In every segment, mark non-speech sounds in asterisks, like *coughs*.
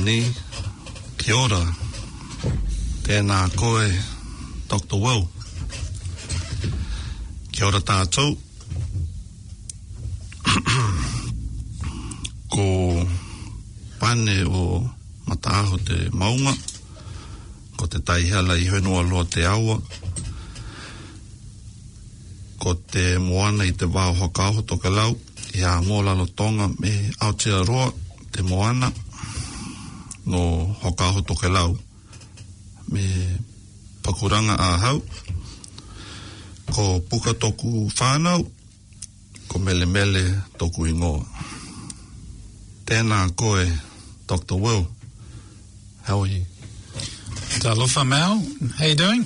Loni, kia ora. Tēnā koe, Dr. Will. Kia ora tātou. *coughs* ko pane o mataaho te maunga, ko te taihala i whenua loa te awa, ko te moana i te wāo hokaho toka lau, i a mōlalo tonga me Aotearoa, te moana, no hokaho toka lau, me pakuranga a hau, ko puka toku whānau, ko mele mele toku ingoa. Tēnā koe, Dr. Will. How are you? Talofa Mal, how you doing?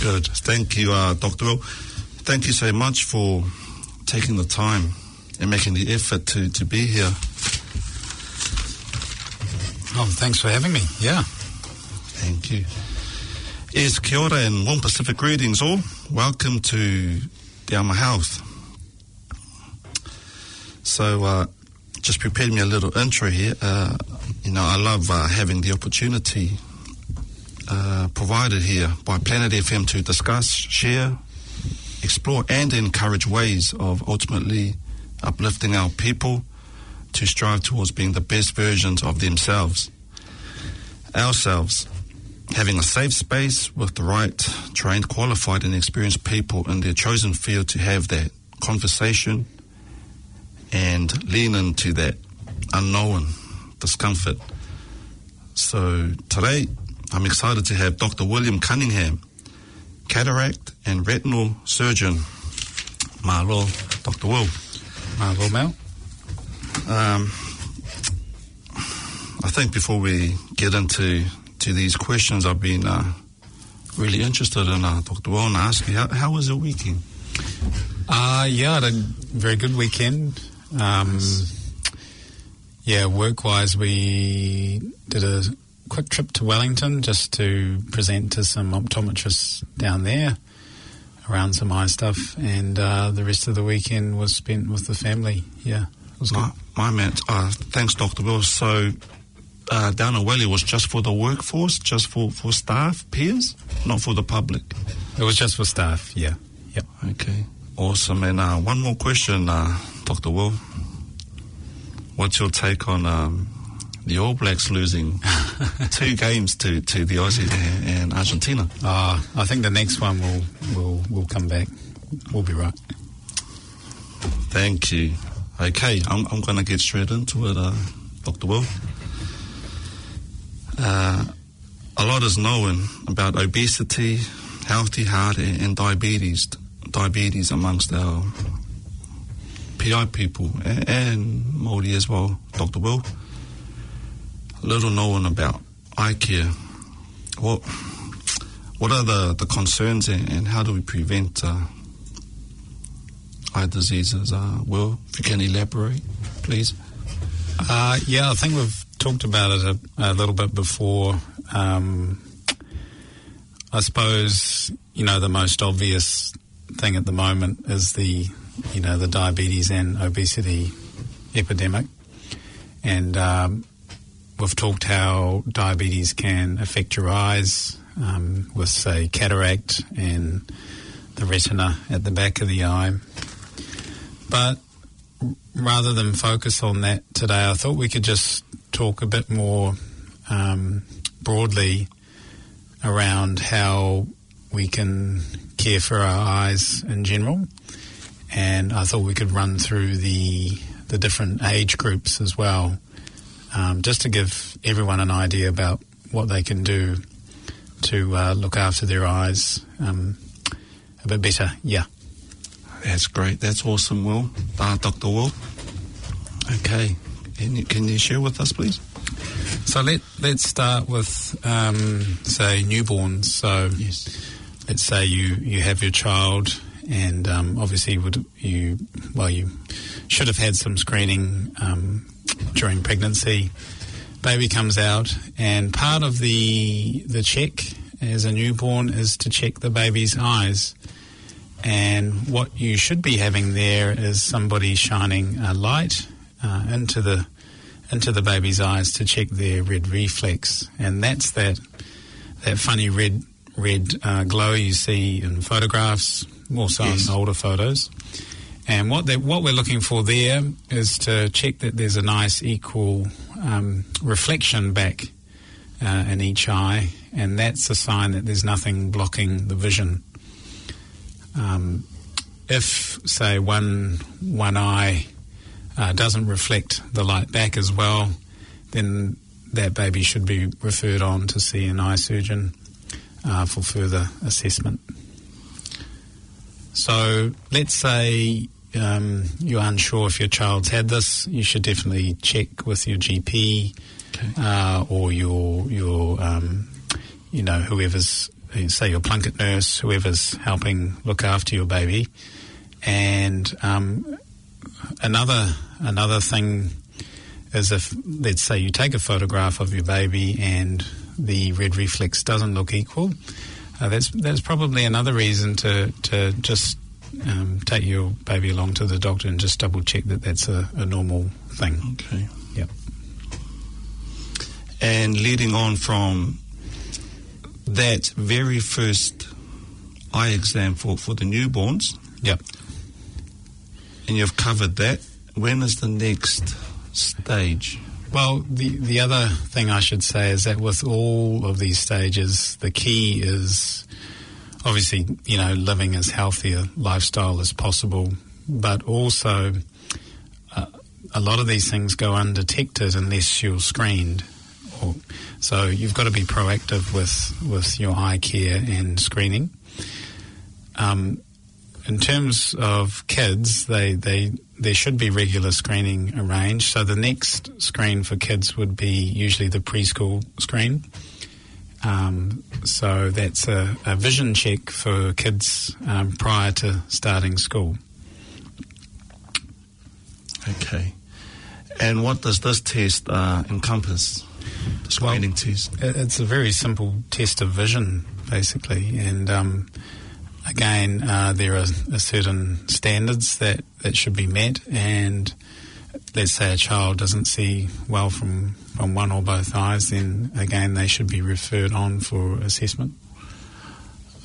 Good. Thank you, uh, Dr. Will. Thank you so much for taking the time and making the effort to, to be here. Thanks for having me. Yeah. Thank you. Yes, kia ora and warm Pacific greetings all. Welcome to Te Ama Health. So, uh, just prepared me a little intro here. Uh, you know, I love uh, having the opportunity uh, provided here by Planet FM to discuss, share, explore, and encourage ways of ultimately uplifting our people to strive towards being the best versions of themselves. Ourselves. Having a safe space with the right trained, qualified, and experienced people in their chosen field to have that conversation and lean into that unknown discomfort. So today, I'm excited to have Dr. William Cunningham, cataract and retinal surgeon. Malo, Dr. Will. Marvel Mal. Um, I think before we get into to these questions, I've been uh, really interested in uh, Dr. Will and ask you, how, how was your weekend? Uh, yeah, I had a very good weekend. Um, yeah, work wise, we did a quick trip to Wellington just to present to some optometrists down there around some eye stuff, and uh, the rest of the weekend was spent with the family. Yeah, it was good. My, uh, thanks, Dr. Will. So, uh, down in Welly was just for the workforce, just for, for staff, peers, not for the public. It was just for staff. Yeah, yep. Okay, awesome. And uh, one more question, uh, Dr. Will. What's your take on um, the All Blacks losing *laughs* two games to, to the Aussies and, and Argentina? Uh, I think the next one will will will come back. We'll be right. Thank you. Okay, I'm, I'm going to get straight into it, uh, Dr. Will. Uh, a lot is known about obesity, healthy heart, and, diabetes. Diabetes amongst our PI people and, and Māori as well, Dr. Will. Little known about eye care. What what are the, the concerns and, and how do we prevent uh, eye diseases? Uh, Will, if you can elaborate, please. Uh, yeah, I think we've talked about it a, a little bit before. Um, I suppose you know the most obvious thing at the moment is the you know the diabetes and obesity epidemic, and um, we've talked how diabetes can affect your eyes um, with say cataract and the retina at the back of the eye, but rather than focus on that today, I thought we could just talk a bit more um, broadly around how we can care for our eyes in general. And I thought we could run through the the different age groups as well, um, just to give everyone an idea about what they can do to uh, look after their eyes um, a bit better. Yeah. That's great. That's awesome, Will. Uh, Dr. Will. Okay. Can you, can you share with us, please? So let let's start with um, say newborns. So Yes. let's say you you have your child, and um, obviously would you well you should have had some screening um, during pregnancy. Baby comes out, and part of the the check as a newborn is to check the baby's eyes. And what you should be having there is somebody shining a light uh, into the into the baby's eyes to check their red reflex, and that's that that funny red red uh, glow you see in photographs, also yes. in older photos. And what what we're looking for there is to check that there's a nice equal um, reflection back uh, in each eye, and that's a sign that there's nothing blocking the vision. Um, if, say, one one eye uh, doesn't reflect the light back as well, then that baby should be referred on to see an eye surgeon uh, for further assessment. So let's say um, you're unsure if your child's had this, you should definitely check with your GP okay. uh, or your your um, you know whoever's say your plunket nurse, whoever's helping look after your baby. And um, another another thing is if let's say you take a photograph of your baby and the red reflex doesn't look equal. Uh, that's that's probably another reason to to just um, take your baby along to the doctor and just double check that that's a, a normal thing. Okay. Yep. And leading on from that very first eye exam for, for the newborns. Yep. And you've covered that. When is the next stage? Well, the, the other thing I should say is that with all of these stages, the key is obviously, you know, living as healthy a lifestyle as possible, but also uh, a lot of these things go undetected unless you're screened. So you've got to be proactive with, with your eye care and screening. Um, in terms of kids, they, they there should be regular screening arranged. So the next screen for kids would be usually the preschool screen. Um, so that's a, a, vision check for kids um, prior to starting school. Okay. And what does this test uh, encompass? Screening well, test. It's a very simple test of vision, basically, and um, again, uh, there are, certain standards that, that should be met, and let's say a child doesn't see well from, from one or both eyes, then again, they should be referred on for assessment.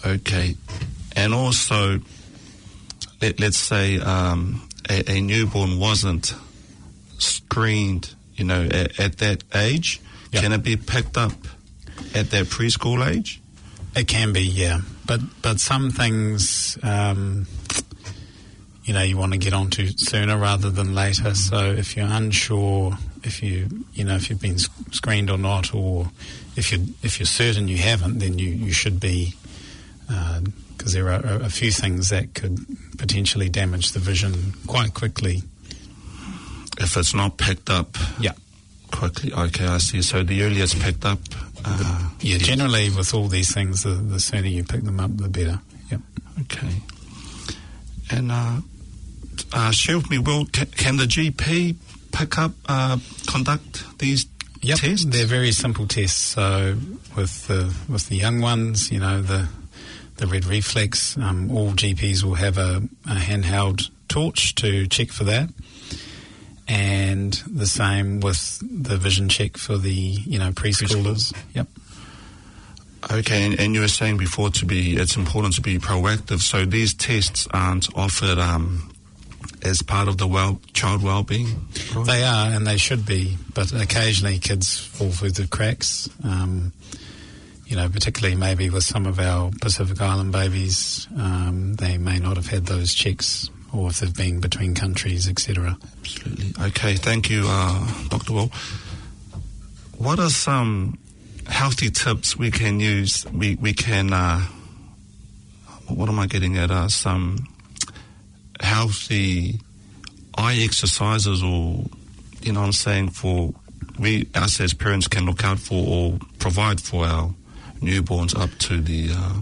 Okay. And also, let, let's say um, a, a, newborn wasn't screened, you know, at, at that age. Can it be picked up at that preschool age? It can be, yeah. But but some things, um, you know, you want to get onto sooner rather than later. So if you're unsure, if you you know if you've been screened or not, or if you if you're certain you haven't, then you you should be because uh, there are a, a few things that could potentially damage the vision quite quickly. If it's not picked up, yeah, quickly. Okay, I see. So the earlier it's picked up, uh, yeah, generally with all these things, the, the, sooner you pick them up, the better. Yep. Okay. And uh, uh, share with me, Will, can, can the GP pick up, uh, conduct these yep, tests? They're very simple tests. So with the with the young ones, you know the the red reflex, um, all GPs will have a, a handheld torch to check for that and the same with the vision check for the you know preschoolers. Yep. Okay, and, and, you were saying before to be it's important to be proactive. So these tests aren't offered um, as part of the well child well-being. Right? They are, and they should be, but occasionally kids fall through the cracks. Um, you know, particularly maybe with some of our Pacific Island babies, um, they may not have had those checks they've been between countries, etc. Absolutely. Okay, thank you, uh, Dr. Will. What are some healthy tips we can use? We, we can, uh, what am I getting at? Uh, some healthy eye exercises or, you know what I'm saying, for we, us as parents can look out for or provide for our newborns up to the uh,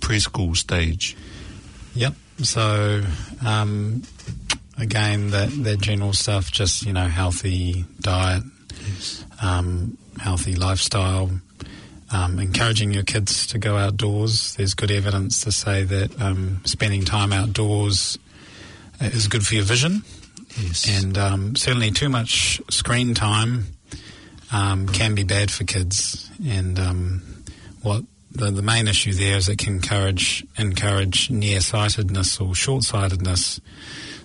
preschool stage. Yep. So, um, again, that, that general stuff, just, you know, healthy diet, yes. um, healthy lifestyle, um, encouraging your kids to go outdoors. There's good evidence to say that um, spending time outdoors is good for your vision. Yes. And um, certainly too much screen time um, can be bad for kids. And um, what the, the main issue there is it can encourage encourage nearsightedness or short-sightedness.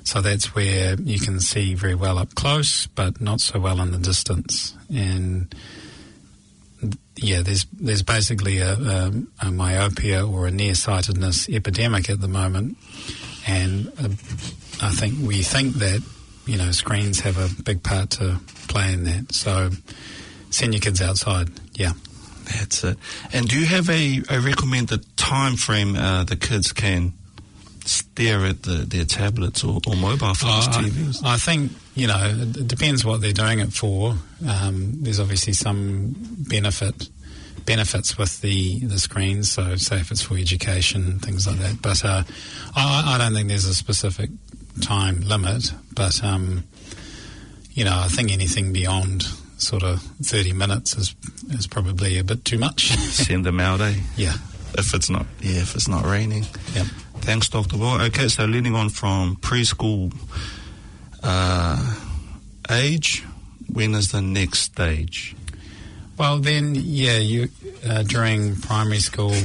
So that's where you can see very well up close, but not so well in the distance. And yeah, there's there's basically a, a, a myopia or a nearsightedness epidemic at the moment, and uh, I think we think that you know screens have a big part to play in that. So send your kids outside. Yeah. That's it. And do you have a, a recommended time frame uh, the kids can stare at the, their tablets or, or mobile phones, Uh, TVs? I, I think you know it depends what they're doing it for. Um, there's obviously some benefit benefits with the the screens. So say if it's for education, things like that. But uh, I, I don't think there's a specific time limit. But um, you know, I think anything beyond sort of 30 minutes is is probably a bit too much. *laughs* Send them out, eh? yeah. If it's not, yeah, if it's not raining. Yep. Thanks, Dr. Boy. Okay, so leading on from preschool uh, age, when is the next stage? Well, then, yeah, you uh, during primary school,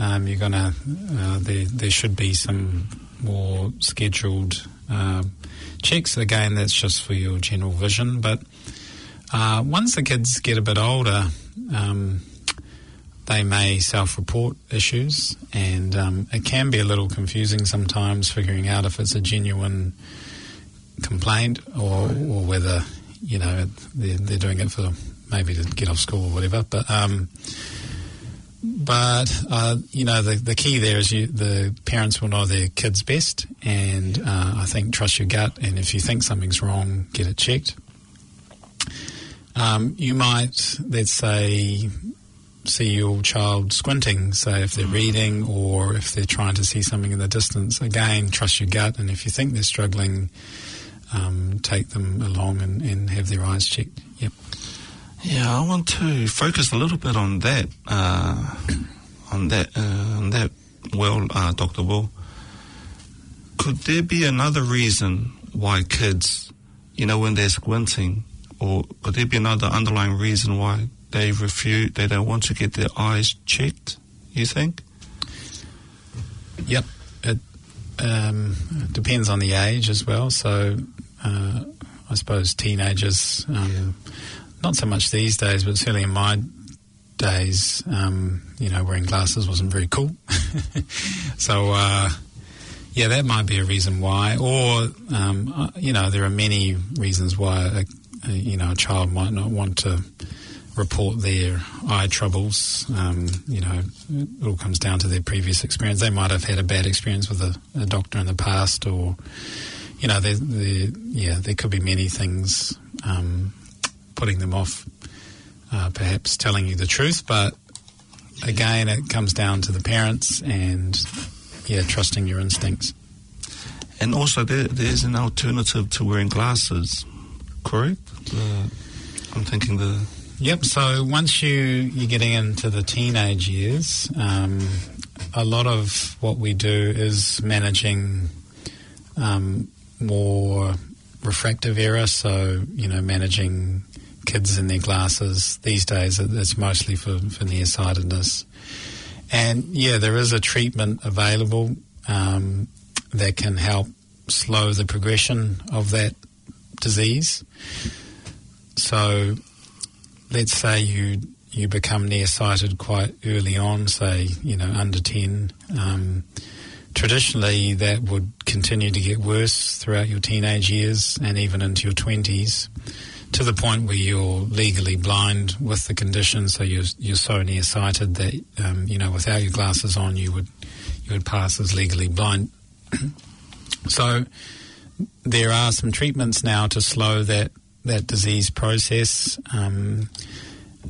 um, you're gonna uh, there there should be some more scheduled uh, checks. Again, that's just for your general vision. But uh, once the kids get a bit older, um, they may self-report issues, and um, it can be a little confusing sometimes figuring out if it's a genuine complaint or or whether you know they're, they're doing it for maybe to get off school or whatever. But um, but uh, you know the the key there is you, the parents will know their kids best, and uh, I think trust your gut. And if you think something's wrong, get it checked. Um, you might, let's say, see your child squinting, say if they're reading or if they're trying to see something in the distance. Again, trust your gut, and if you think they're struggling, um, take them along and, and have their eyes checked. Yep. Yeah, I want to focus a little bit on that, uh, on that, uh, on that. Well, uh, Dr. Will, could there be another reason why kids, you know, when they're squinting, or could there be another underlying reason why they refuse, they don't want to get their eyes checked? You think? Yep. It um, depends on the age as well. So uh, I suppose teenagers, um, not so much these days, but certainly in my days, um, you know, wearing glasses wasn't very cool. *laughs* so, uh, yeah, that might be a reason why. Or, um, uh, you know, there are many reasons why, you know, a child might not want to report their eye troubles. Um, you know, it all comes down to their previous experience. They might have had a bad experience with a, a doctor in the past, or you know, there, there, yeah, there could be many things um, putting them off. Uh, perhaps telling you the truth, but again, it comes down to the parents and yeah, trusting your instincts. And also, there, there's an alternative to wearing glasses, correct? Uh, I'm thinking the Yep. So once you you're getting into the teenage years, um, a lot of what we do is managing um, more refractive error. So you know, managing kids in their glasses these days. It's mostly for for nearsightedness, and yeah, there is a treatment available um, that can help slow the progression of that disease. So let's say you you become nearsighted quite early on, say you know under ten. Um, traditionally, that would continue to get worse throughout your teenage years and even into your twenties, to the point where you're legally blind with the condition. So you're you're so nearsighted that um, you know without your glasses on, you would you would pass as legally blind. *clears throat* so there are some treatments now to slow that that disease process. Um,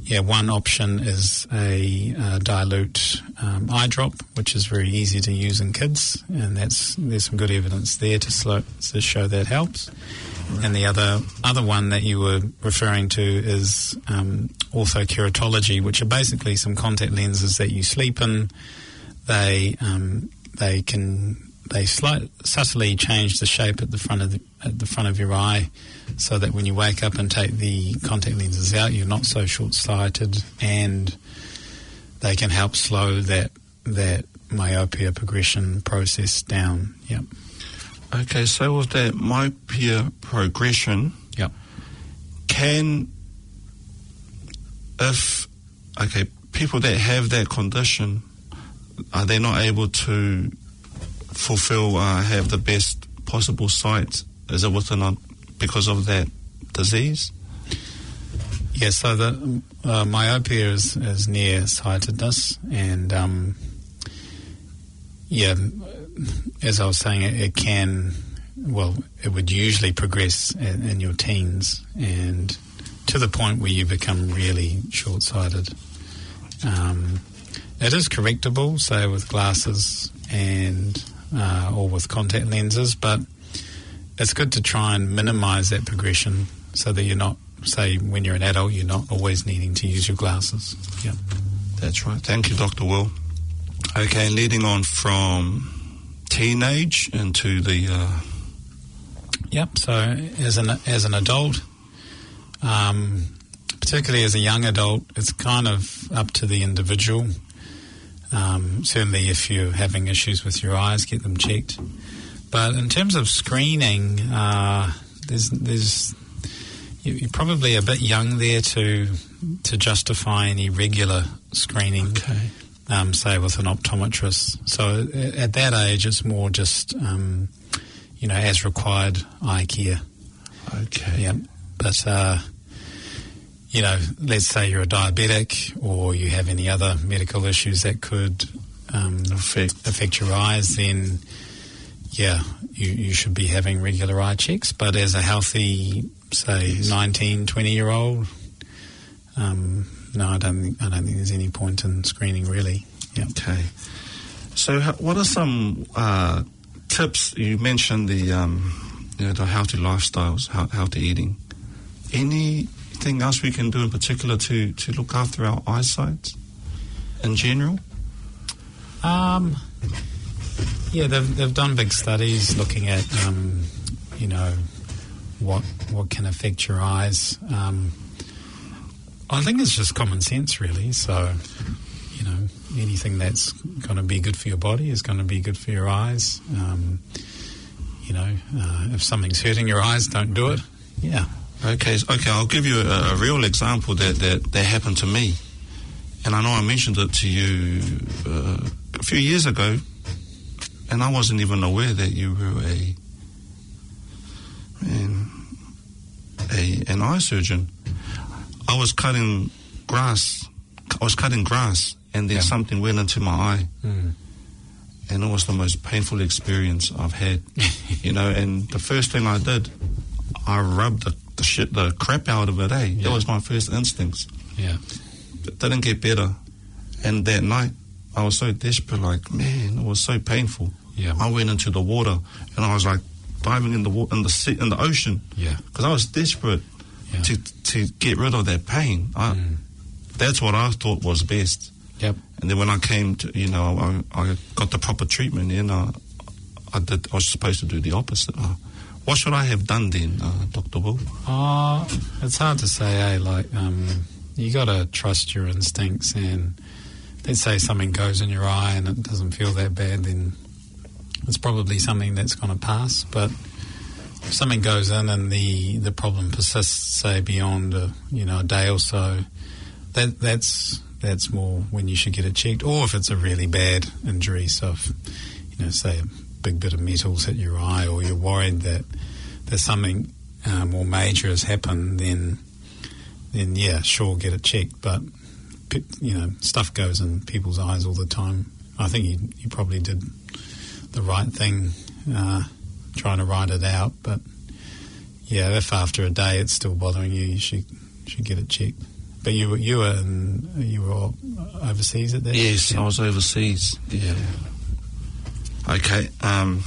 yeah, one option is a uh, dilute um, eye drop, which is very easy to use in kids, and that's there's some good evidence there to, slow, to show that helps. And the other other one that you were referring to is um, orthokeratology, which are basically some contact lenses that you sleep in. They um, they can they slight, subtly change the shape at the front of the, at the front of your eye, so that when you wake up and take the contact lenses out, you're not so short sighted, and they can help slow that that myopia progression process down. Yep. Okay, so with that myopia progression, Yep. can if okay people that have that condition are they not able to fulfill uh, have the best possible sight is it within a, because of that disease Yeah, so the uh, myopia is, is near sightedness, and um, yeah, as I was saying, it, it can, well, it would usually progress in, in your teens, and to the point where you become really short sighted. Um, it is correctable, say with glasses and uh, or with contact lenses, but it's good to try and minimise that progression so that you're not, say, when you're an adult, you're not always needing to use your glasses. Yeah. that's right thank you dr will okay leading on from teenage into the uh, Yep. So as an as an adult, um, particularly as a young adult, it's kind of up to the individual. Um, certainly, if you're having issues with your eyes, get them checked. But in terms of screening, uh, there's there's you- you're probably a bit young there to to justify any regular screening. okay um, say with an optometrist. So at that age, it's more just um, you know as required eye care. okay Yeah, but uh, you know, let's say you're a diabetic or you have any other medical issues that could um, Affect. affect your eyes, then yeah, you, you should be having regular eye checks. But as a healthy, say, Yes. 19, 20 year old, um, no, I don't think I don't think there's any point in screening really. Yeah. Okay. So, what are some uh, tips? You mentioned the um, you know the healthy lifestyles, healthy eating. Anything else we can do in particular to to look after our eyesight in general? Um, yeah, they've they've done big studies looking at um, you know what what can affect your eyes. Um, I think it's just common sense, really. So, you know, anything that's going to be good for your body is going to be good for your eyes. Um, you know, uh, if something's hurting your eyes, don't do it. Yeah. Okay, okay. I'll give you a, a real example that, that that happened to me, and I know I mentioned it to you uh, a few years ago, and I wasn't even aware that you were a man, a an eye surgeon. I was cutting grass. I was cutting grass, and then Yeah. something went into my eye, Mm. and it was the most painful experience I've had. *laughs* you know, and the first thing I did, I rubbed the, the shit, the crap out of it. Eh, Yeah. that was my first instincts. Yeah. It didn't get better, and that night I was so desperate. Like, man, it was so painful. Yeah. I went into the water, and I was like diving in the water, in the sea, in the ocean Yeah. because I was desperate Yeah. to to get rid of that pain. I, Mm. That's what I thought was best. Yep. And then when I came to, you know, I, I got the proper treatment, and I, I did. I was supposed to do the opposite. Uh, what should I have done then, uh, Doctor Will? Oh, it's hard to say, eh? Like, um, you got to trust your instincts, and let's say something goes in your eye and it doesn't feel that bad, then it's probably something that's going to pass. But if something goes in and the, the problem persists, say beyond a, you know a day or so, that that's that's more when you should get it checked. Or if it's a really bad injury, so if you know, say big bit of metal's hit your eye, or you're worried that there's something uh, more major has happened, then then yeah, sure, get it checked. But you know, stuff goes in people's eyes all the time. I think you, you probably did the right thing, uh, trying to write it out. But yeah, if after a day it's still bothering you, you should should get it checked. But you were you were in, you were overseas at that. Yes, Yeah. I was overseas. Yeah. Okay. Um,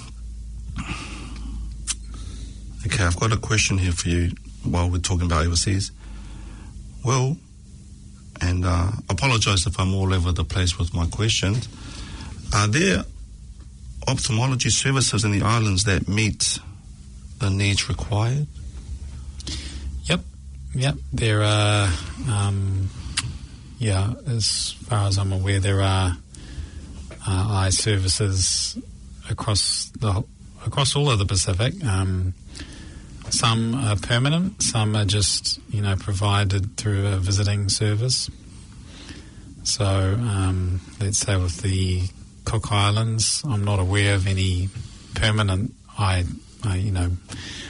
okay, I've got a question here for you while we're talking about overseas. Well, and uh, apologise if I'm all over the place with my questions. Are there ophthalmology services in the islands that meet the needs required? Yep, yep. There are, um, yeah, as far as I'm aware, there are uh, eye services across the across all of the Pacific. Um, some are permanent, some are just you know provided through a visiting service. So um, let's say with the Cook Islands, I'm not aware of any permanent eye, uh, you know,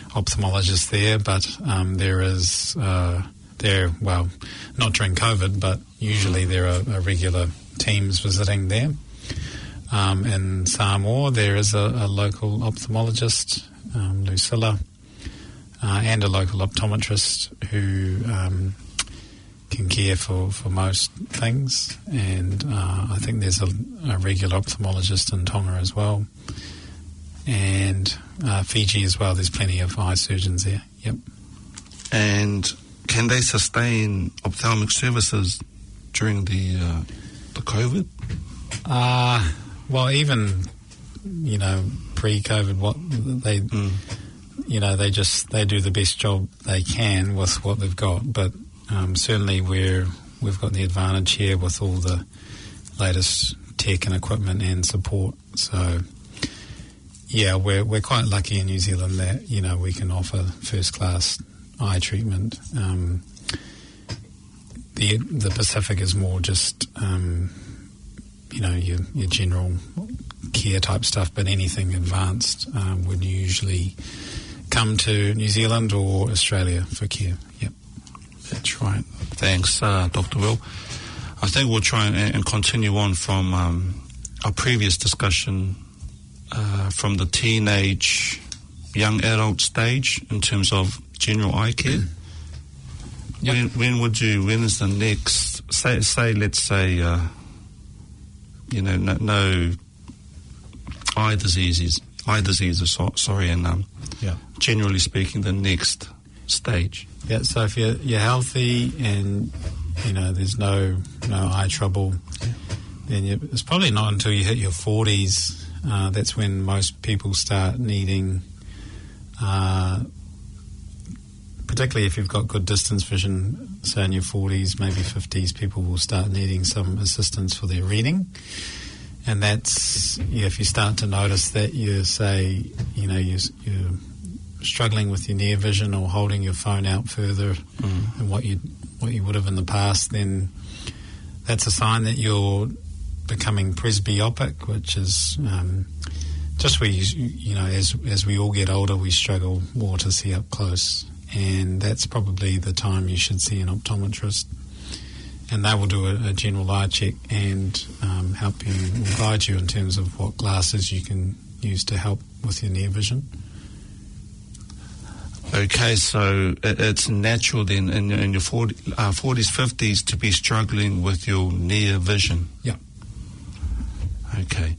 ophthalmologist there, but um, there is uh, there. Well, not during COVID, but usually there are, are regular teams visiting there. Um, in Samoa, there is a, a local ophthalmologist, um, Lucilla, uh, and a local optometrist who um, can care for, for most things. And uh, I think there's a, a, regular ophthalmologist in Tonga as well. And uh, Fiji as well, there's plenty of eye surgeons there. Yep. And can they sustain ophthalmic services during the uh, the COVID? Uh, well, even you know pre-COVID, what they mm. you know they just they do the best job they can with what they've got. But um, certainly we're we've got the advantage here with all the latest tech and equipment and support. So yeah, we're we're quite lucky in New Zealand that you know we can offer first class eye treatment. Um, the the Pacific is more just um, you know your your general care type stuff, but anything advanced um, would usually come to New Zealand or Australia for care. Yep, that's right. Thanks, uh, Dr. Will. I think we'll try and, and continue on from um, our previous discussion uh, from the teenage, young adult stage in terms of general eye care. *clears throat* When, when would you? When is the next? Say, say, let's say, uh, you know, no, no eye diseases, eye diseases. So, sorry, and um, yeah. generally speaking, the next stage. Yeah. So if you're you're healthy and you know there's no no eye trouble, then you, it's probably not until you hit your forties uh, that's when most people start needing. Uh, particularly if you've got good distance vision, say in your 40s, maybe 50s, people will start needing some assistance for their reading. And that's, yeah, if you start to notice that you say, you know, you're, you're struggling with your near vision or holding your phone out further mm. than what you, what you would have in the past, then that's a sign that you're becoming presbyopic, which is um, just where you, you know, as, as we all get older, we struggle more to see up close and that's probably the time you should see an optometrist. And they will do a, a general eye check and um, help you, guide you in terms of what glasses you can use to help with your near vision. Okay, so it's natural then in, in your 40, uh, 40s, 50s to be struggling with your near vision. Yeah. Okay.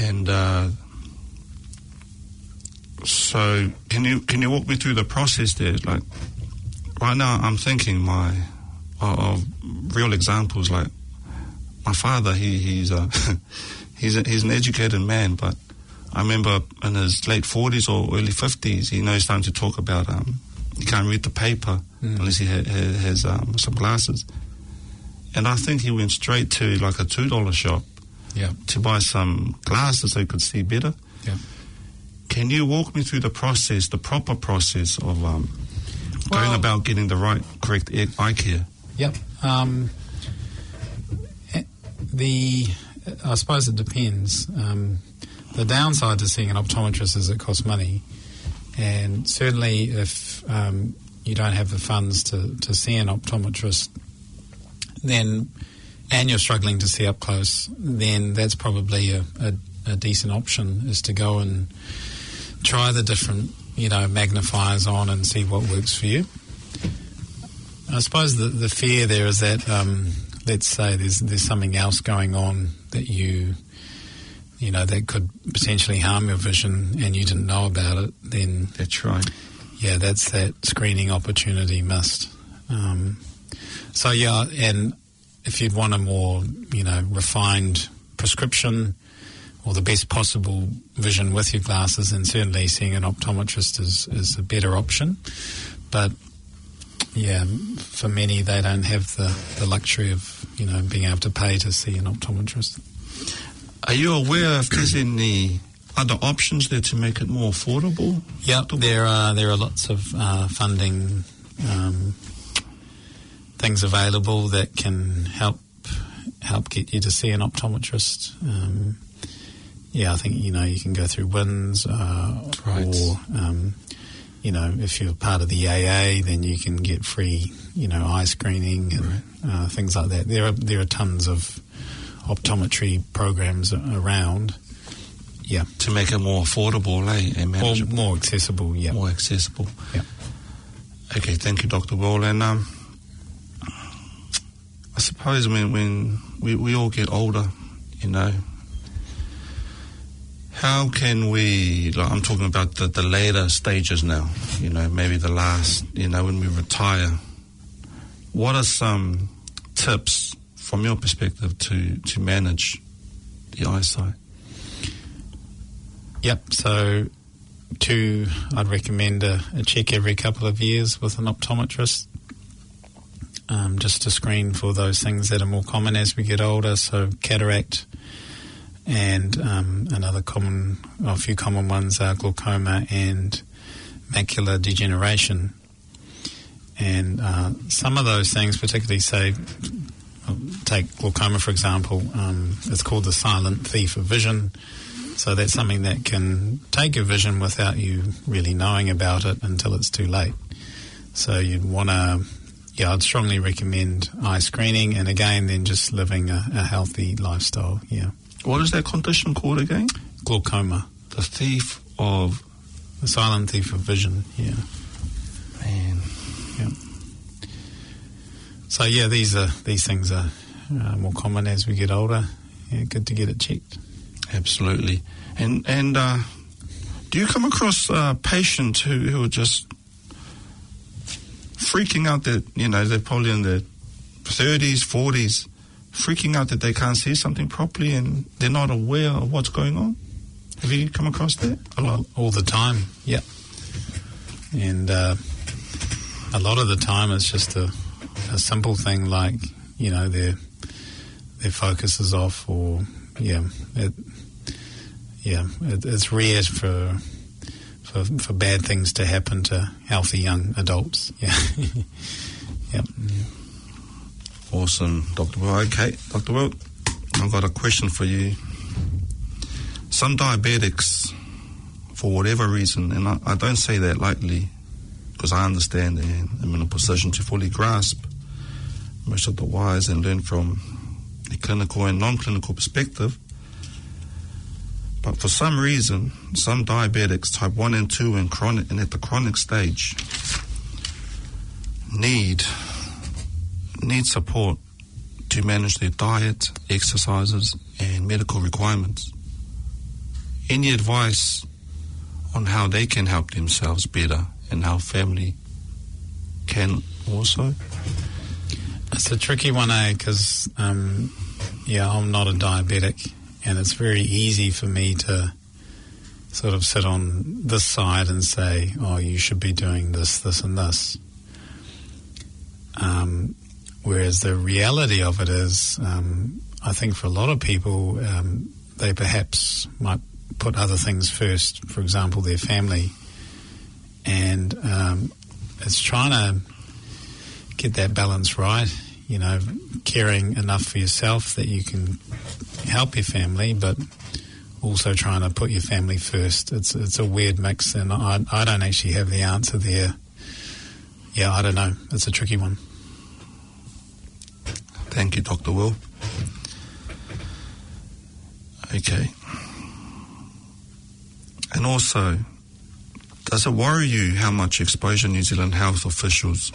And uh, so can you can you walk me through the process there? Like right now, I'm thinking my of real examples. Like my father, he he's a *laughs* he's a, he's an educated man, but I remember in his late 40s or early 50s, he knows time to talk about um, he can't read the paper mm. unless he ha- ha- has um, some glasses. And I think he went straight to like a two dollar shop yeah. to buy some glasses so he could see better. Yeah. Can you walk me through the process, the proper process of um, well, going about getting the right, correct eye care? Yep. Um, eh, the I suppose it depends. Um, the downside to seeing an optometrist is it costs money, and certainly if um, you don't have the funds to, to see an optometrist, then and you're struggling to see up close, then that's probably a, a, a decent option is to go and try the different, you know, magnifiers on and see what works for you. I suppose the, the fear there is that, um, let's say there's there's something else going on that you, you know, that could potentially harm your vision and you didn't know about it. Then that's right. Yeah, that's that screening opportunity missed. Um, so yeah, and if you'd want a more, you know, refined prescription or the best possible vision with your glasses, and certainly seeing an optometrist is, is a better option. But yeah, for many, they don't have the, the luxury of you know being able to pay to see an optometrist. Are you aware if there's any other options there to make it more affordable? Yeah, there are there are lots of uh, funding um, things available that can help help get you to see an optometrist. Um, yeah, I think you know you can go through WINZ, uh, Right. or um, you know if you're part of the AA, then you can get free you know eye screening and uh, things like that. There are there are tons of optometry programs around. Yeah, To make it more affordable, eh? And or more accessible. Yeah, more accessible. Yeah. Okay, thank you, Dr. Will. And um, I suppose when, when we, we all get older, you know, how can we, like I'm talking about the, the later stages now, you know, maybe the last, you know, when we retire, what are some tips from your perspective to, to manage the eyesight? Yep. So, two, I'd recommend a, a check every couple of years with an optometrist, um, just to screen for those things that are more common as we get older. So, cataract, and um, another common, a few common ones are glaucoma and macular degeneration. And uh, some of those things, particularly say, take glaucoma for example, um, it's called the silent thief of vision. So that's something that can take your vision without you really knowing about it until it's too late. So you'd want to, yeah, I'd strongly recommend eye screening and again, then just living a, a healthy lifestyle. Yeah. What is that condition called again? Glaucoma, The thief of the silent thief of vision. Yeah. man. Yeah. So yeah, these are these things are uh, more common as we get older. Yeah, good to get it checked. Absolutely. And and uh, do you come across uh, patients who, who are just freaking out that you know they're probably in their thirties, forties, freaking out that they can't see something properly and they're not aware of what's going on? Have you come across that a lot? all, all the time. Yeah, and uh, a lot of the time it's just a, a simple thing like you know their their focus is off, or yeah, it, yeah, it, it's rare for, for for bad things to happen to healthy young adults. *laughs* Yeah, yeah. Awesome, Dr. Will. Okay, Dr. Will, I've got a question for you. Some diabetics, for whatever reason, and I, I don't say that lightly because I understand and I'm in a position to fully grasp most of the whys and learn from a clinical and non clinical perspective. But for some reason, some diabetics, type 1 and 2, and, chronic, and at the chronic stage, need need support to manage their diet, exercises, and medical requirements. Any advice on how they can help themselves better and how family can also? It's a tricky one, eh? Because, um, yeah, I'm not a diabetic, and it's very easy for me to sort of sit on this side and say, oh, you should be doing this, this, and this. Um, whereas the reality of it is, um, I think for a lot of people, um, they perhaps might put other things first, for example, their family. And um, it's trying to get that balance right. You know, caring enough for yourself that you can help your family, but also trying to put your family first. It's it's a weird mix, and I I don't actually have the answer there. Yeah, I don't know. It's a tricky one. Thank you, Dr. Will. Okay. And also, does it worry you how much exposure New Zealand health officials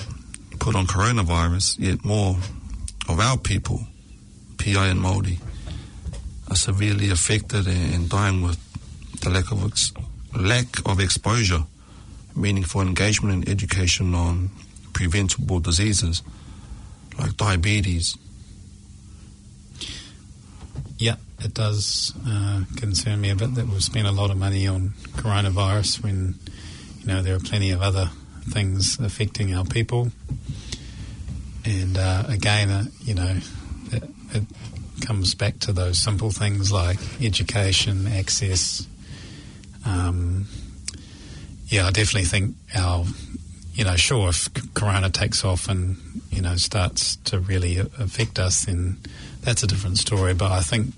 put on coronavirus, yet more of our people, PI and Māori, are severely affected and dying with the lack of ex- lack of exposure, meaningful engagement and education on preventable diseases like diabetes, Yeah, it does uh, concern me a bit that we've spent a lot of money on coronavirus when you know there are plenty of other things affecting our people. And uh, again, uh, you know, it, it, comes back to those simple things like education, access. Um, yeah, I definitely think our, you know, sure, if Corona takes off and you know starts to really affect us, then that's a different story. But I think,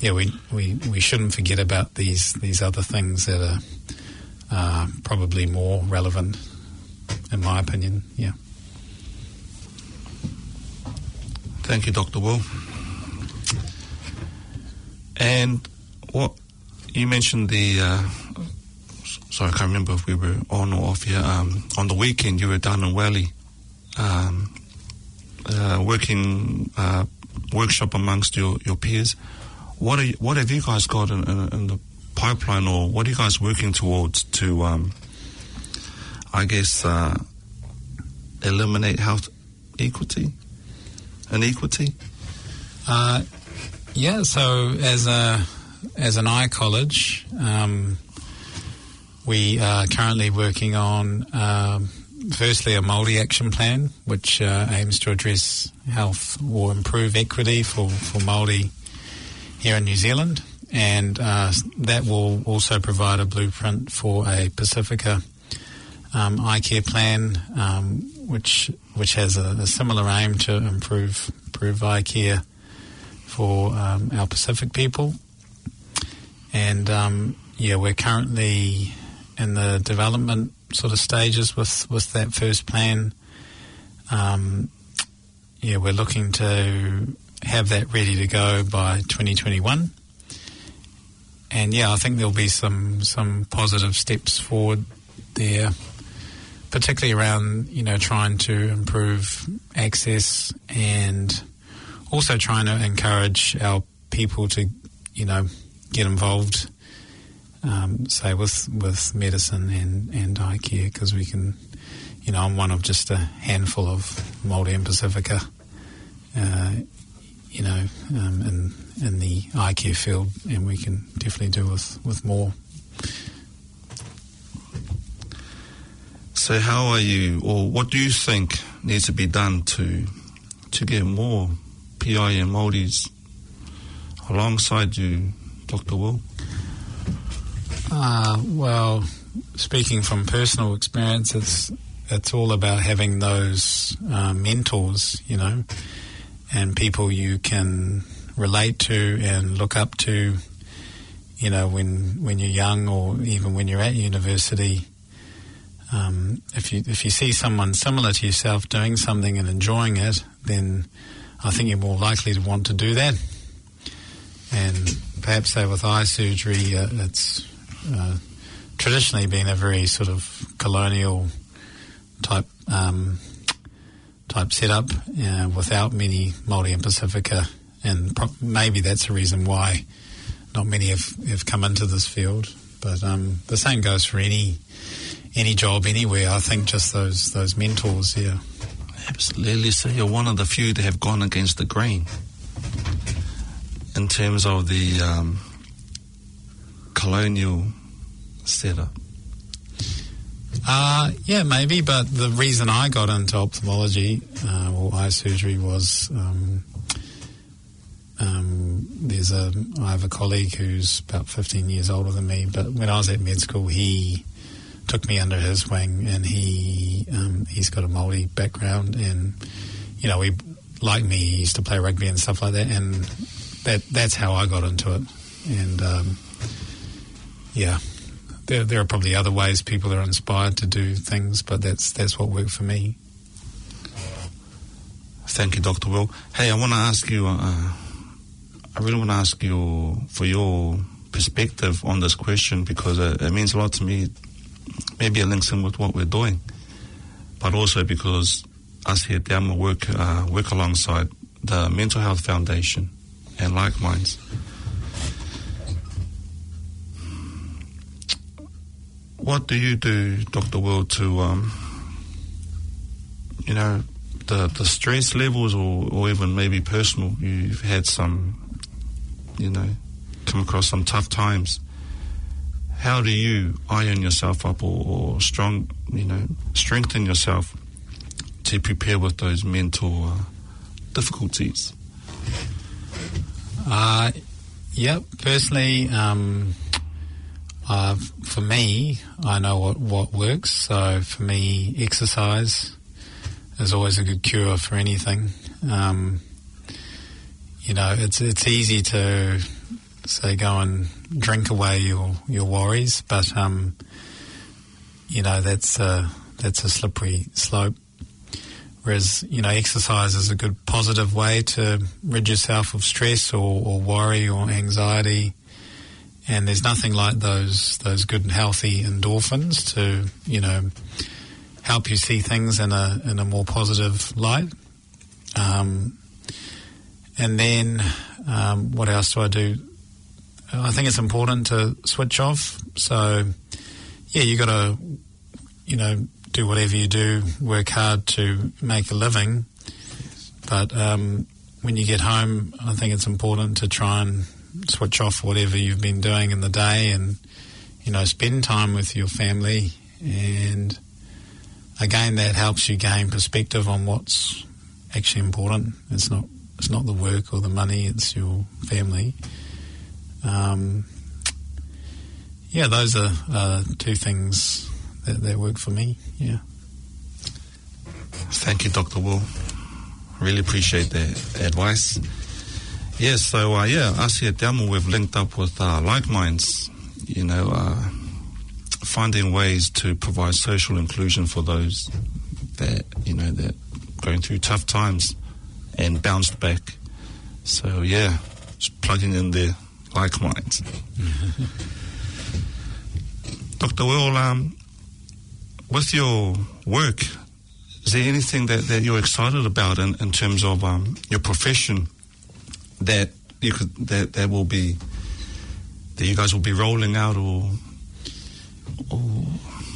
yeah, we, we, we shouldn't forget about these these other things that are uh, probably more relevant, in my opinion. Yeah. Thank you, Dr. Will. And what you mentioned the. Uh, sorry, I can't remember if we were on or off here. Um, on the weekend, you were down in Wally, um, uh, working uh, workshop amongst your, your peers. What are what have you guys got in, in, in, the pipeline, or what are you guys working towards to, um, I guess, uh, eliminate health equity, inequity? Uh, yeah. So as a as an eye college, um, we are currently working on. Um, firstly, a Māori action plan, which uh, aims to address health or improve equity for, for Māori here in New Zealand. And uh, that will also provide a blueprint for a Pacifica um, eye care plan, um, which which has a, a, similar aim to improve improve eye care for um, our Pacific people. And um, yeah, we're currently in the development sort of stages with, with that first plan. Um, yeah, we're looking to have that ready to go by 2021. And yeah, I think there'll be some some positive steps forward there, particularly around you know trying to improve access and also trying to encourage our people to you know get involved um, say with with medicine and and eye care because we can, you know, I'm one of just a handful of Māori and Pacifica, uh, you know, um, in in the eye care field, and we can definitely do with with more. So, how are you, or what do you think needs to be done to to get more PI and Māoris alongside you, Dr. Will? Uh, well, speaking from personal experience, it's it's all about having those uh, mentors, you know, and people you can relate to and look up to, you know, when when you're young or even when you're at university. Um, if you if you see someone similar to yourself doing something and enjoying it, then I think you're more likely to want to do that. And perhaps say with eye surgery, uh, it's uh, traditionally been a very sort of colonial type um, type setup uh, without many Māori and Pacifica, and pro- maybe that's the reason why not many have, have come into this field. But um, the same goes for any any job anywhere. I think just those those mentors, yeah. Absolutely. So you're one of the few that have gone against the grain in terms of the um, colonial setup? Uh, yeah, maybe, but the reason I got into ophthalmology uh, or eye surgery was um, um, there's a I have a colleague who's about 15 years older than me, but when I was at med school, he took me under his wing, and he um, he's got a Maori background, and you know, he like me, he used to play rugby and stuff like that, and that that's how I got into it, and um, yeah, there, there are probably other ways people are inspired to do things, but that's that's what worked for me. Thank you, Dr. Will. Hey, I want to ask you. Uh, I really want to ask you for your perspective on this question because it, it means a lot to me. Maybe it links in with what we're doing, but also because us here at Te Ama work uh, work alongside the Mental Health Foundation and Like Minds. What do you do, Dr. Will, to, um, you know, the, the stress levels or, or even maybe personal? You've had some you know, come across some tough times, how do you iron yourself up or, or strong, you know, strengthen yourself to prepare with those mental uh, difficulties? Uh, yeah, personally, um, uh, for me, I know what, what works. So for me, exercise is always a good cure for anything. Um, you know, it's it's easy to say go and drink away your your worries, but um, you know that's a, that's a slippery slope. Whereas you know, exercise is a good positive way to rid yourself of stress or, or worry or anxiety. And there's nothing like those those good and healthy endorphins to you know help you see things in a in a more positive light. Um, and then um, what else do I do? I think it's important to switch off. So yeah, you got to you know do whatever you do, work hard to make a living. But um, when you get home, I think it's important to try and switch off whatever you've been doing in the day and you know spend time with your family and again, that helps you gain perspective on what's actually important. It's not it's not the work or the money; it's your family. Um, yeah, those are uh, two things that, that work for me. Yeah. Thank you, Dr. Will. Really appreciate the advice. Yes, so uh, yeah, us here at Te Ama, we've linked up with uh, like minds. You know, uh, finding ways to provide social inclusion for those that you know that going through tough times and bounced back. So yeah, just plugging in their like minds. *laughs* Dr. Will, um, with your work, is there anything that, that you're excited about in, in terms of um, your profession that you could that, that will be that you guys will be rolling out or or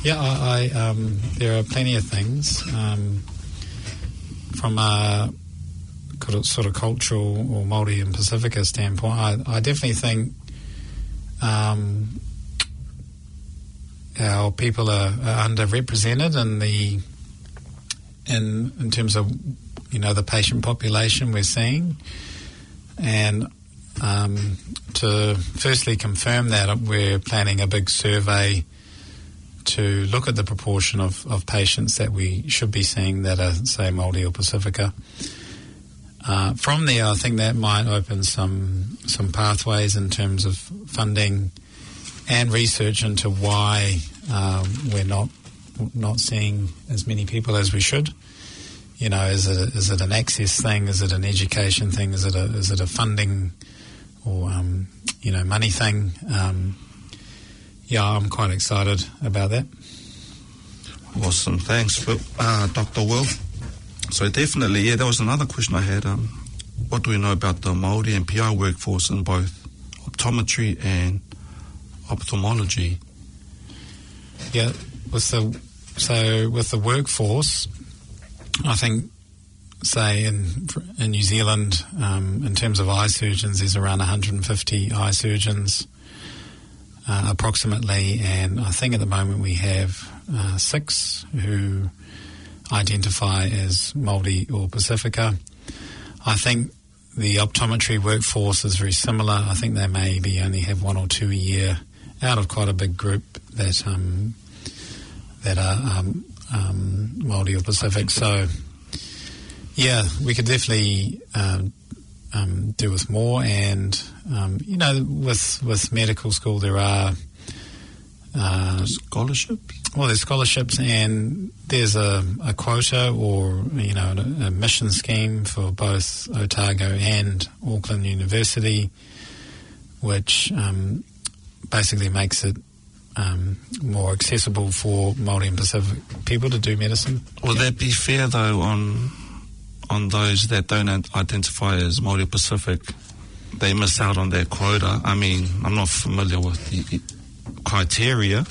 yeah, I, I um, there are plenty of things um, from a sort of cultural or Maori and Pacifica standpoint. I, I definitely think um, our people are, are, underrepresented in the in in terms of you know the patient population we're seeing, and um, to firstly confirm that we're planning a big survey to look at the proportion of, of patients that we should be seeing that are, say, Māori or Pacifica. Uh, from there, I think that might open some some pathways in terms of funding and research into why um, we're not not seeing as many people as we should. You know, is it is it an access thing? Is it an education thing? Is it a is it a funding or um, you know money thing? Um, yeah, I'm quite excited about that. Awesome, thanks, uh, Dr. Will. So definitely, yeah, that was another question I had. Um, what do we know about the Maori and PI workforce in both optometry and ophthalmology? Yeah, with the so with the workforce, I think, say in in New Zealand, um, in terms of eye surgeons, there's around 150 eye surgeons uh, approximately, and I think at the moment we have uh, six who identify as Māori or Pacifica. I think the optometry workforce is very similar. I think they maybe only have one or two a year out of quite a big group that um, that are um, um, Māori or Pacific. So, yeah, we could definitely um, um, do with more. And um, you know, with with medical school, there are uh, scholarships. Well, there's scholarships, and there's a, a quota or you know a, a, mission scheme for both Otago and Auckland University, which um, basically makes it um, more accessible for Maori and Pacific people to do medicine. Will that be fair though on on those that don't identify as Māori Pacific, they miss out on their quota. I mean, I'm not familiar with the criteria.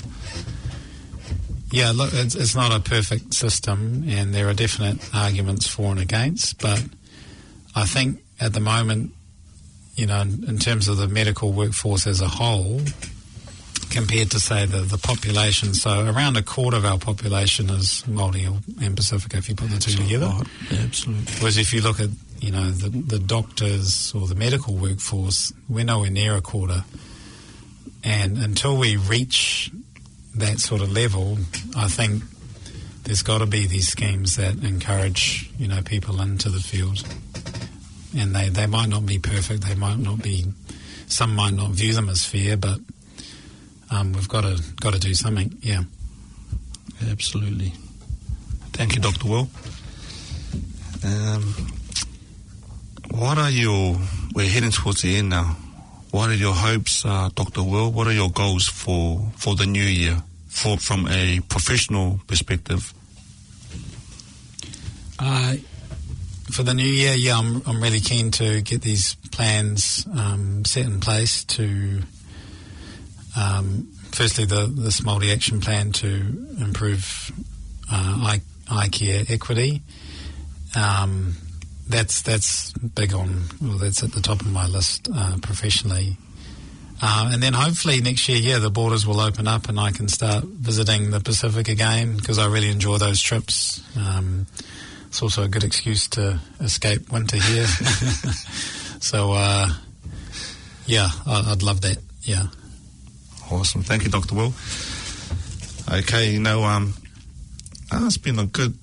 Yeah, look, it's, it's not a perfect system, and there are definite arguments for and against. But I think at the moment, you know, in, in terms of the medical workforce as a whole, compared to say the, the population. So around a quarter of our population is Māori and Pacifica if you put the two together. Yeah, absolutely. Whereas if you look at you know the, the doctors or the medical workforce, we're nowhere near a quarter. And until we reach that sort of level, I think there's got to be these schemes that encourage you know people into the field. And they, they might not be perfect. They might not be. Some might not view them as fair, but um, we've got to got to do something. Yeah. Absolutely. Thank you, Dr. Will. Um, what are your, we're heading towards the end now. What are your hopes, uh, Dr. Will? What are your goals for, for the new year for, from a professional perspective? Uh, for the new year, yeah, I'm, I'm really keen to get these plans um, set in place to, um, firstly, the this Māori action plan to improve uh, eye, eye care equity. Um, that's that's big on. Well, that's at the top of my list uh, professionally. Uh, and then hopefully next year, yeah, the borders will open up and I can start visiting the Pacific again because I really enjoy those trips. Um, it's also a good excuse to escape winter here. *laughs* so, uh, yeah, I, would love that. Yeah. Awesome. Thank you, Dr. Will. Okay, you know, um, oh, it's been a good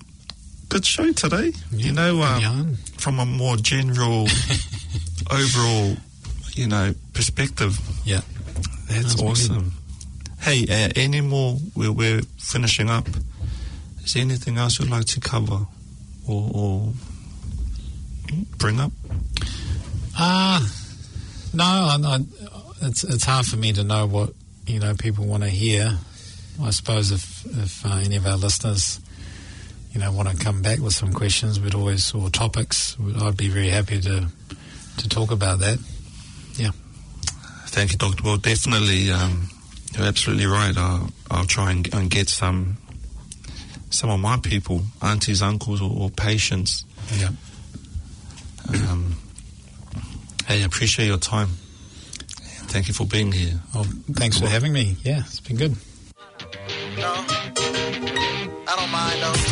good show today. Yeah, you know, um, from a more general, *laughs* overall, you know, perspective. Yeah, that's, that's awesome. Hey, uh, any more? We're, we're finishing up. Is there anything else you'd like to cover or, or bring up? Ah, uh, no. I, I, it's it's hard for me to know what you know people want to hear. I suppose if if uh, any of our listeners you know, want to come back with some questions, we'd always, or topics, I'd be very happy to, to talk about that. Yeah. Thank you, Dr. Will, definitely, um, you're absolutely right. I'll, I'll try and, and, get some, some of my people, aunties, uncles, or, or patients. Yeah. Um, hey, I appreciate your time. Thank you for being here. Oh, thanks for having me. Yeah, it's been good. No, I don't mind though.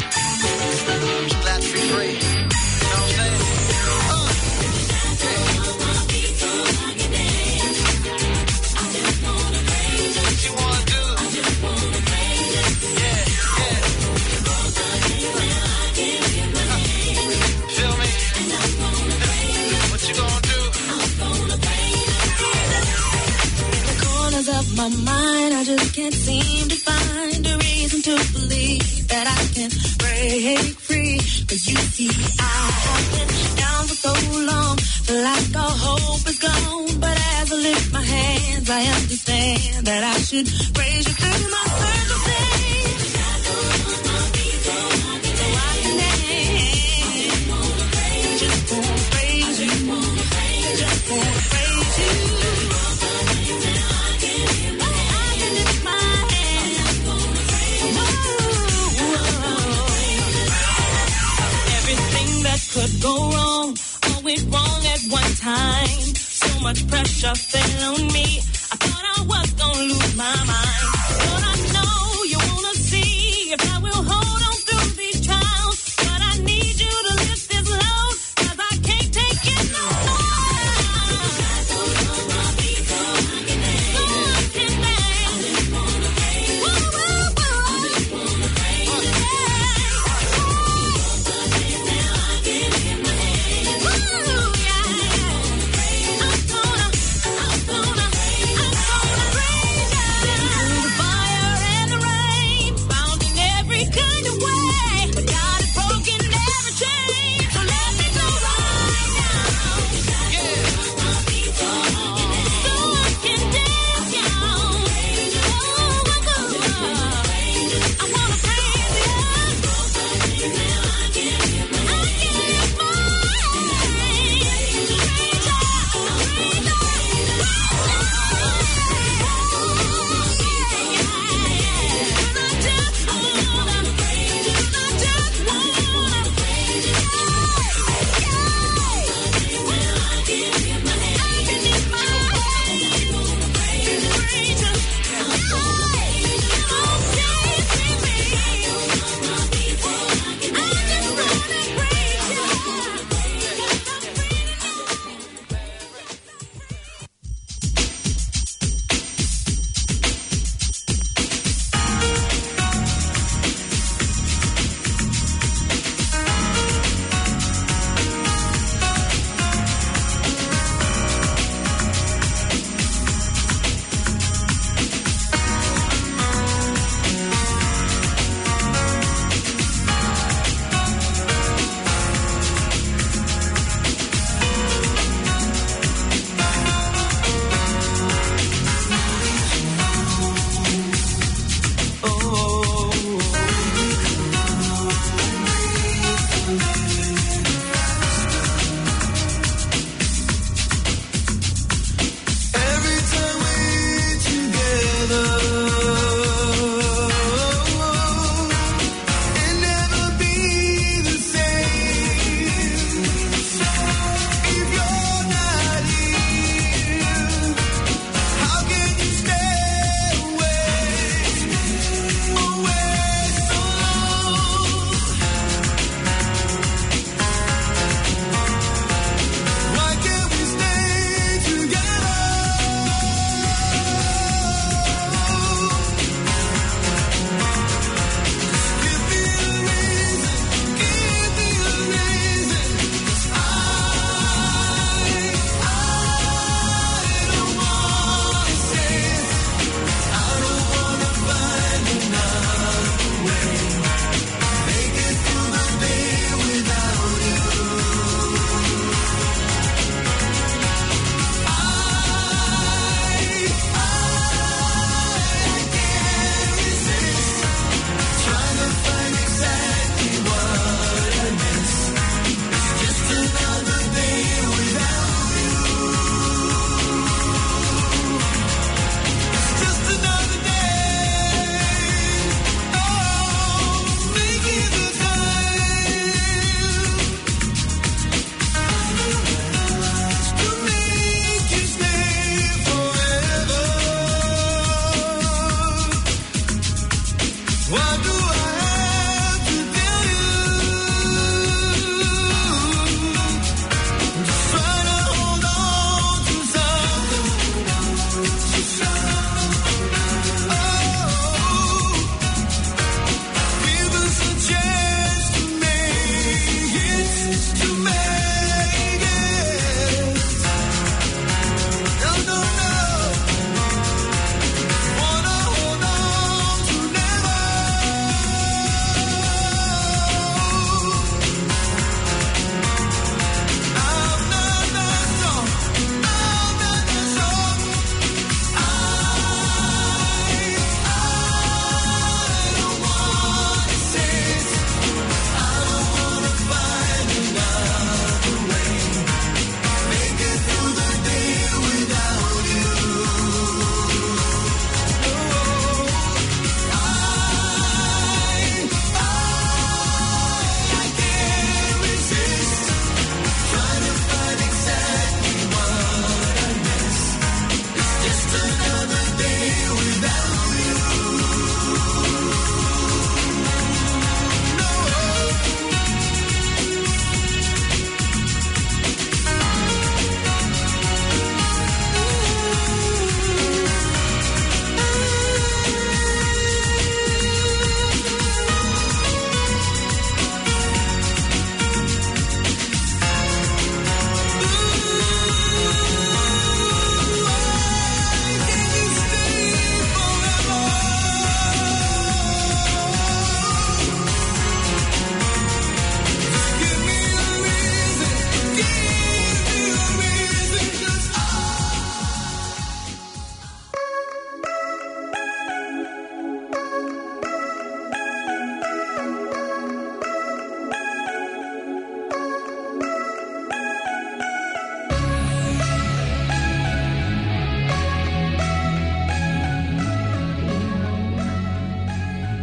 My mind, I just can't seem to find a reason to believe that I can break free. Cause you see, I have been down for so long, feel like all hope is gone. But as I lift my hands, I understand that I should praise you through my circumstance. Go wrong. All went wrong at one time. So much pressure fell on me. I thought I was gonna lose my mind.